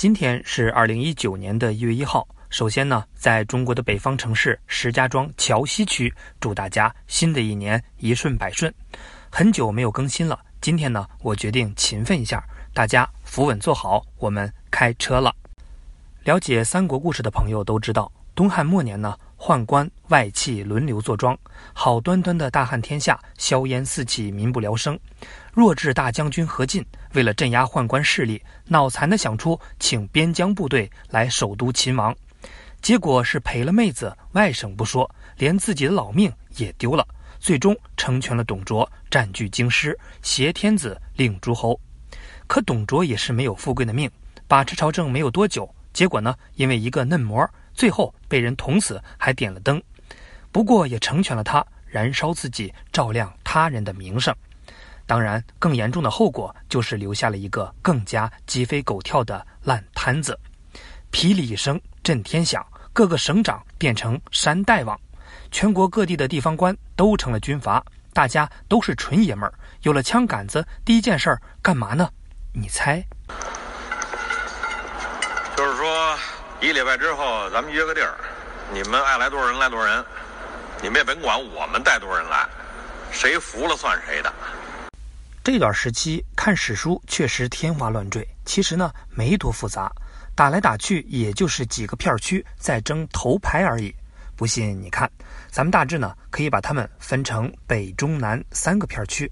今天是二零一九年的一月一号。首先呢，在中国的北方城市石家庄桥西区，祝大家新的一年一顺百顺。很久没有更新了，今天呢，我决定勤奋一下，大家扶稳坐好，我们开车了。了解三国故事的朋友都知道，东汉末年呢，宦官外戚轮流坐庄，好端端的大汉天下，硝烟四起，民不聊生。弱智大将军何进为了镇压宦官势力，脑残的想出请边疆部队来首都秦王。结果是赔了妹子外甥不说，连自己的老命也丢了。最终成全了董卓，占据京师，挟天子令诸侯。可董卓也是没有富贵的命，把持朝政没有多久，结果呢，因为一个嫩模，最后被人捅死，还点了灯。不过也成全了他，燃烧自己，照亮他人的名声。当然，更严重的后果就是留下了一个更加鸡飞狗跳的烂摊子。霹雳一声震天响，各个省长变成山大王，全国各地的地方官都成了军阀，大家都是纯爷们儿。有了枪杆子，第一件事儿干嘛呢？你猜？就是说，一礼拜之后咱们约个地儿，你们爱来多少人来多少人，你们也甭管我们带多少人来，谁服了算谁的。这段时期看史书确实天花乱坠，其实呢没多复杂。打来打去，也就是几个片区在争头牌而已。不信你看，咱们大致呢可以把它们分成北、中、南三个片区。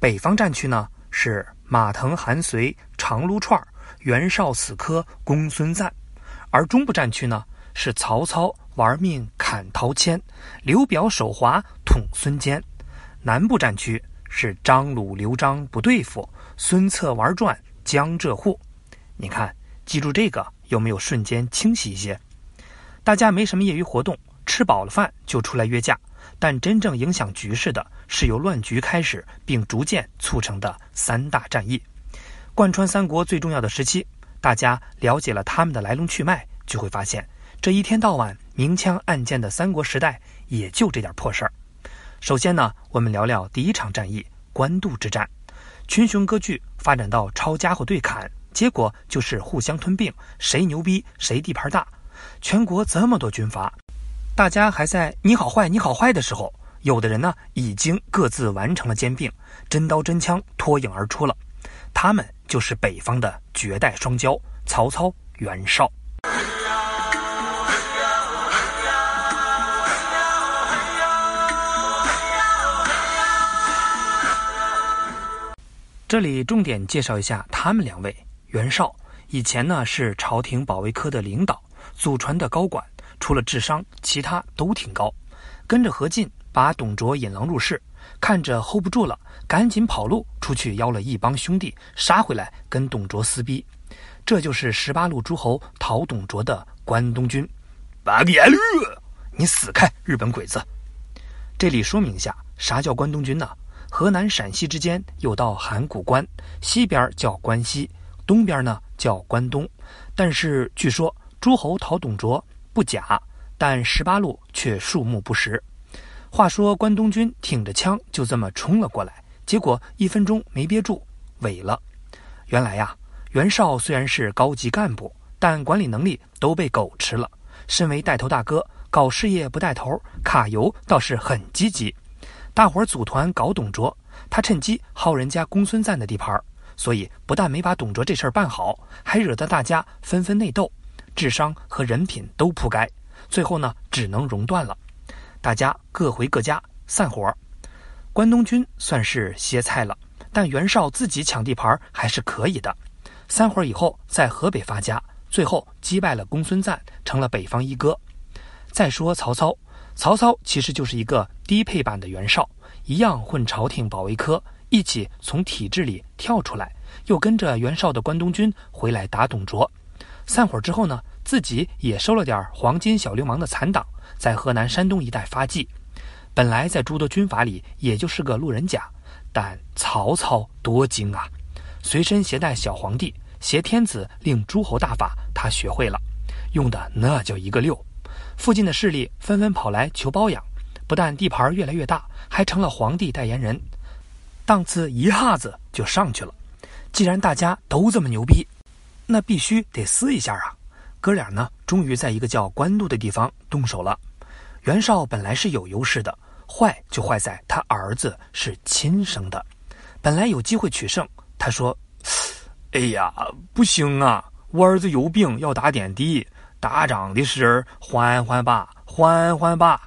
北方战区呢是马腾、韩遂、长撸串、袁绍、死磕、公孙瓒；而中部战区呢是曹操玩命砍陶谦，刘表手滑捅孙坚；南部战区是张鲁、刘璋不对付，孙策玩转江浙沪。你看。记住这个，有没有瞬间清晰一些？大家没什么业余活动，吃饱了饭就出来约架。但真正影响局势的是由乱局开始，并逐渐促成的三大战役，贯穿三国最重要的时期。大家了解了他们的来龙去脉，就会发现这一天到晚明枪暗箭的三国时代也就这点破事儿。首先呢，我们聊聊第一场战役——官渡之战。群雄割据发展到抄家伙对砍。结果就是互相吞并，谁牛逼谁地盘大。全国这么多军阀，大家还在你好坏你好坏的时候，有的人呢已经各自完成了兼并，真刀真枪脱颖而出了。他们就是北方的绝代双骄——曹操、袁绍。这里重点介绍一下他们两位。袁绍以前呢是朝廷保卫科的领导，祖传的高管，除了智商，其他都挺高。跟着何进把董卓引狼入室，看着 hold 不住了，赶紧跑路出去邀了一帮兄弟，杀回来跟董卓撕逼。这就是十八路诸侯讨董卓的关东军。八个眼绿，你死开，日本鬼子！这里说明一下，啥叫关东军呢？河南、陕西之间有道函谷关，西边叫关西。东边呢叫关东，但是据说诸侯讨董卓不假，但十八路却数目不实。话说关东军挺着枪就这么冲了过来，结果一分钟没憋住，萎了。原来呀，袁绍虽然是高级干部，但管理能力都被狗吃了。身为带头大哥，搞事业不带头，卡油倒是很积极。大伙儿组团搞董卓，他趁机薅人家公孙瓒的地盘儿。所以，不但没把董卓这事儿办好，还惹得大家纷纷内斗，智商和人品都扑街。最后呢，只能熔断了，大家各回各家，散伙。关东军算是歇菜了，但袁绍自己抢地盘还是可以的。散伙以后，在河北发家，最后击败了公孙瓒，成了北方一哥。再说曹操，曹操其实就是一个低配版的袁绍，一样混朝廷保卫科。一起从体制里跳出来，又跟着袁绍的关东军回来打董卓。散伙之后呢，自己也收了点黄金小流氓的残党，在河南、山东一带发迹。本来在诸多军阀里，也就是个路人甲。但曹操多精啊，随身携带小皇帝，挟天子令诸侯大法，他学会了，用的那叫一个溜。附近的势力纷纷跑来求包养，不但地盘越来越大，还成了皇帝代言人。档次一下子就上去了。既然大家都这么牛逼，那必须得撕一下啊！哥俩呢，终于在一个叫官渡的地方动手了。袁绍本来是有优势的，坏就坏在他儿子是亲生的，本来有机会取胜。他说：“哎呀，不行啊，我儿子有病要打点滴，打仗的事缓缓吧，缓缓吧。”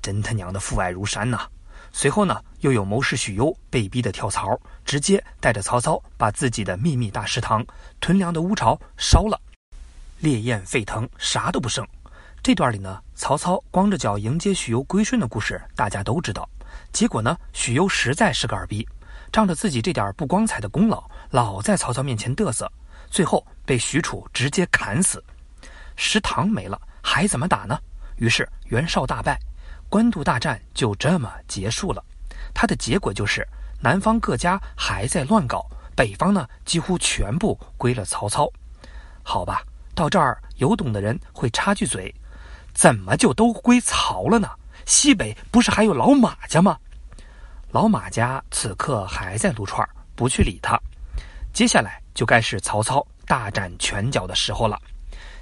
真他娘的父爱如山呐！随后呢，又有谋士许攸被逼的跳槽，直接带着曹操把自己的秘密大食堂屯粮的乌巢烧了，烈焰沸腾，啥都不剩。这段里呢，曹操光着脚迎接许攸归顺的故事大家都知道。结果呢，许攸实在是个二逼，仗着自己这点不光彩的功劳，老在曹操面前嘚瑟，最后被许褚直接砍死。食堂没了，还怎么打呢？于是袁绍大败，官渡大战就这么结束了。它的结果就是南方各家还在乱搞，北方呢几乎全部归了曹操。好吧，到这儿有懂的人会插句嘴。怎么就都归曹了呢？西北不是还有老马家吗？老马家此刻还在撸串不去理他。接下来就该是曹操大展拳脚的时候了。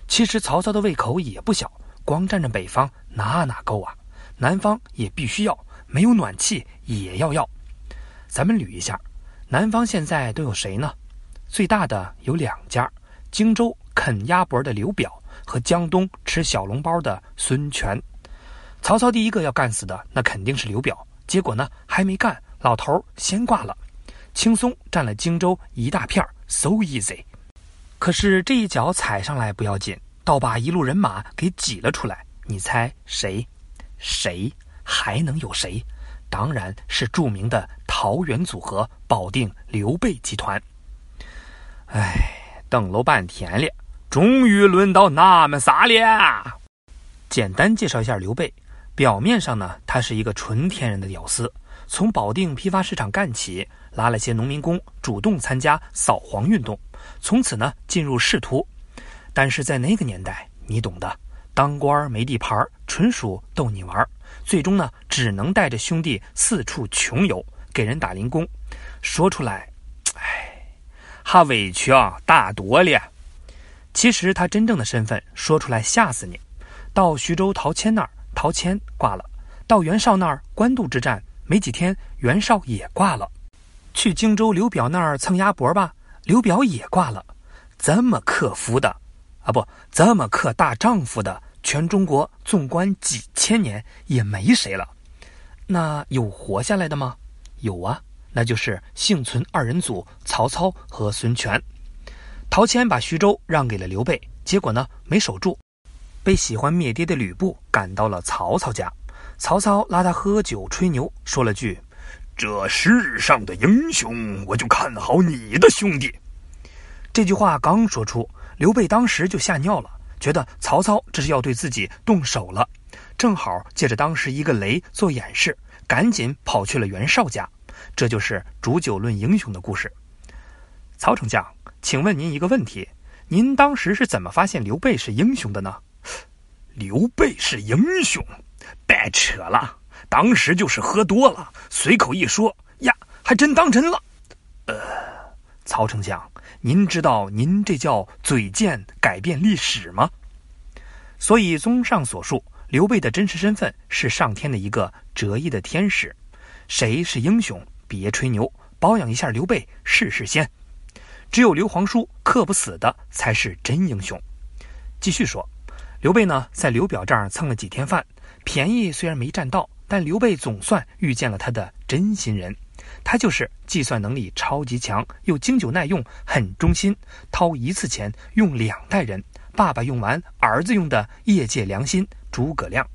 其实曹操的胃口也不小，光占着北方哪哪够啊？南方也必须要，没有暖气也要要。咱们捋一下，南方现在都有谁呢？最大的有两家：荆州啃鸭脖的刘表。和江东吃小笼包的孙权，曹操第一个要干死的那肯定是刘表。结果呢，还没干，老头先挂了，轻松占了荆州一大片，so easy。可是这一脚踩上来不要紧，倒把一路人马给挤了出来。你猜谁？谁还能有谁？当然是著名的桃园组合——保定刘备集团。哎，等了半天了。终于轮到他们仨了。简单介绍一下刘备，表面上呢，他是一个纯天然的屌丝，从保定批发市场干起，拉了些农民工，主动参加扫黄运动，从此呢进入仕途。但是在那个年代，你懂的，当官没地盘，纯属逗你玩最终呢，只能带着兄弟四处穷游，给人打零工。说出来，哎，哈委屈啊，大多了。其实他真正的身份说出来吓死你。到徐州陶谦那儿，陶谦挂了；到袁绍那儿，官渡之战没几天，袁绍也挂了。去荆州刘表那儿蹭鸭脖吧，刘表也挂了。这么克夫的，啊不，这么克大丈夫的，全中国纵观几千年也没谁了。那有活下来的吗？有啊，那就是幸存二人组曹操和孙权。陶谦把徐州让给了刘备，结果呢没守住，被喜欢灭爹的吕布赶到了曹操家。曹操拉他喝酒吹牛，说了句：“这世上的英雄，我就看好你的兄弟。”这句话刚说出，刘备当时就吓尿了，觉得曹操这是要对自己动手了。正好借着当时一个雷做掩饰，赶紧跑去了袁绍家。这就是煮酒论英雄的故事。曹丞相。请问您一个问题：您当时是怎么发现刘备是英雄的呢？刘备是英雄，别扯了。当时就是喝多了，随口一说呀，还真当真了。呃，曹丞相，您知道您这叫嘴贱改变历史吗？所以，综上所述，刘备的真实身份是上天的一个折翼的天使。谁是英雄？别吹牛，保养一下刘备试试先。只有刘皇叔克不死的才是真英雄。继续说，刘备呢在刘表这儿蹭了几天饭，便宜虽然没占到，但刘备总算遇见了他的真心人。他就是计算能力超级强，又经久耐用，很忠心，掏一次钱用两代人，爸爸用完儿子用的业界良心诸葛亮。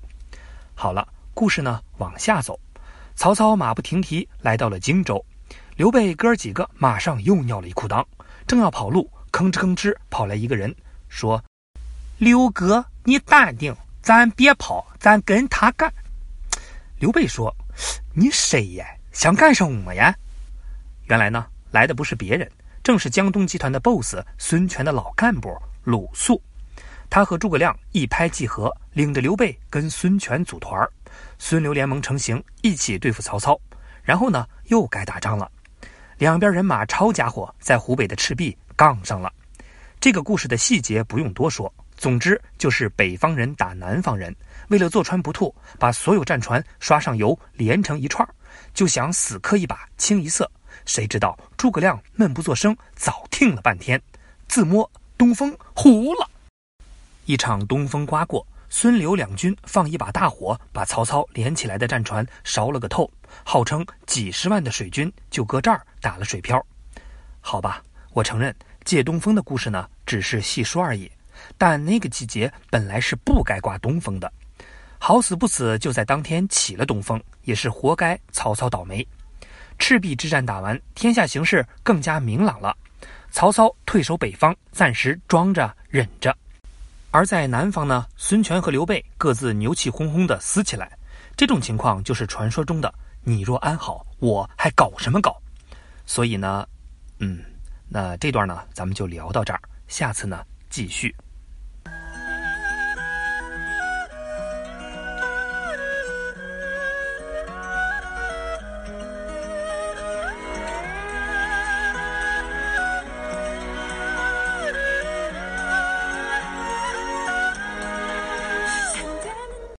好了，故事呢往下走，曹操马不停蹄来到了荆州，刘备哥几个马上又尿了一裤裆。正要跑路，吭哧吭哧跑来一个人，说：“刘哥，你淡定，咱别跑，咱跟他干。”刘备说：“你谁呀？想干什么呀？”原来呢，来的不是别人，正是江东集团的 BOSS 孙权的老干部鲁肃。他和诸葛亮一拍即合，领着刘备跟孙权组团，孙刘联盟成型，一起对付曹操。然后呢，又该打仗了。两边人马抄家伙，在湖北的赤壁杠上了。这个故事的细节不用多说，总之就是北方人打南方人，为了坐船不吐，把所有战船刷上油，连成一串，就想死磕一把，清一色。谁知道诸葛亮闷不作声，早听了半天，自摸东风糊了。一场东风刮过，孙刘两军放一把大火，把曹操连起来的战船烧了个透，号称几十万的水军就搁这儿打了水漂。好吧，我承认。借东风的故事呢，只是戏说而已。但那个季节本来是不该刮东风的，好死不死就在当天起了东风，也是活该曹操倒霉。赤壁之战打完，天下形势更加明朗了。曹操退守北方，暂时装着忍着。而在南方呢，孙权和刘备各自牛气哄哄地撕起来。这种情况就是传说中的“你若安好，我还搞什么搞”。所以呢，嗯。那这段呢，咱们就聊到这儿，下次呢继续。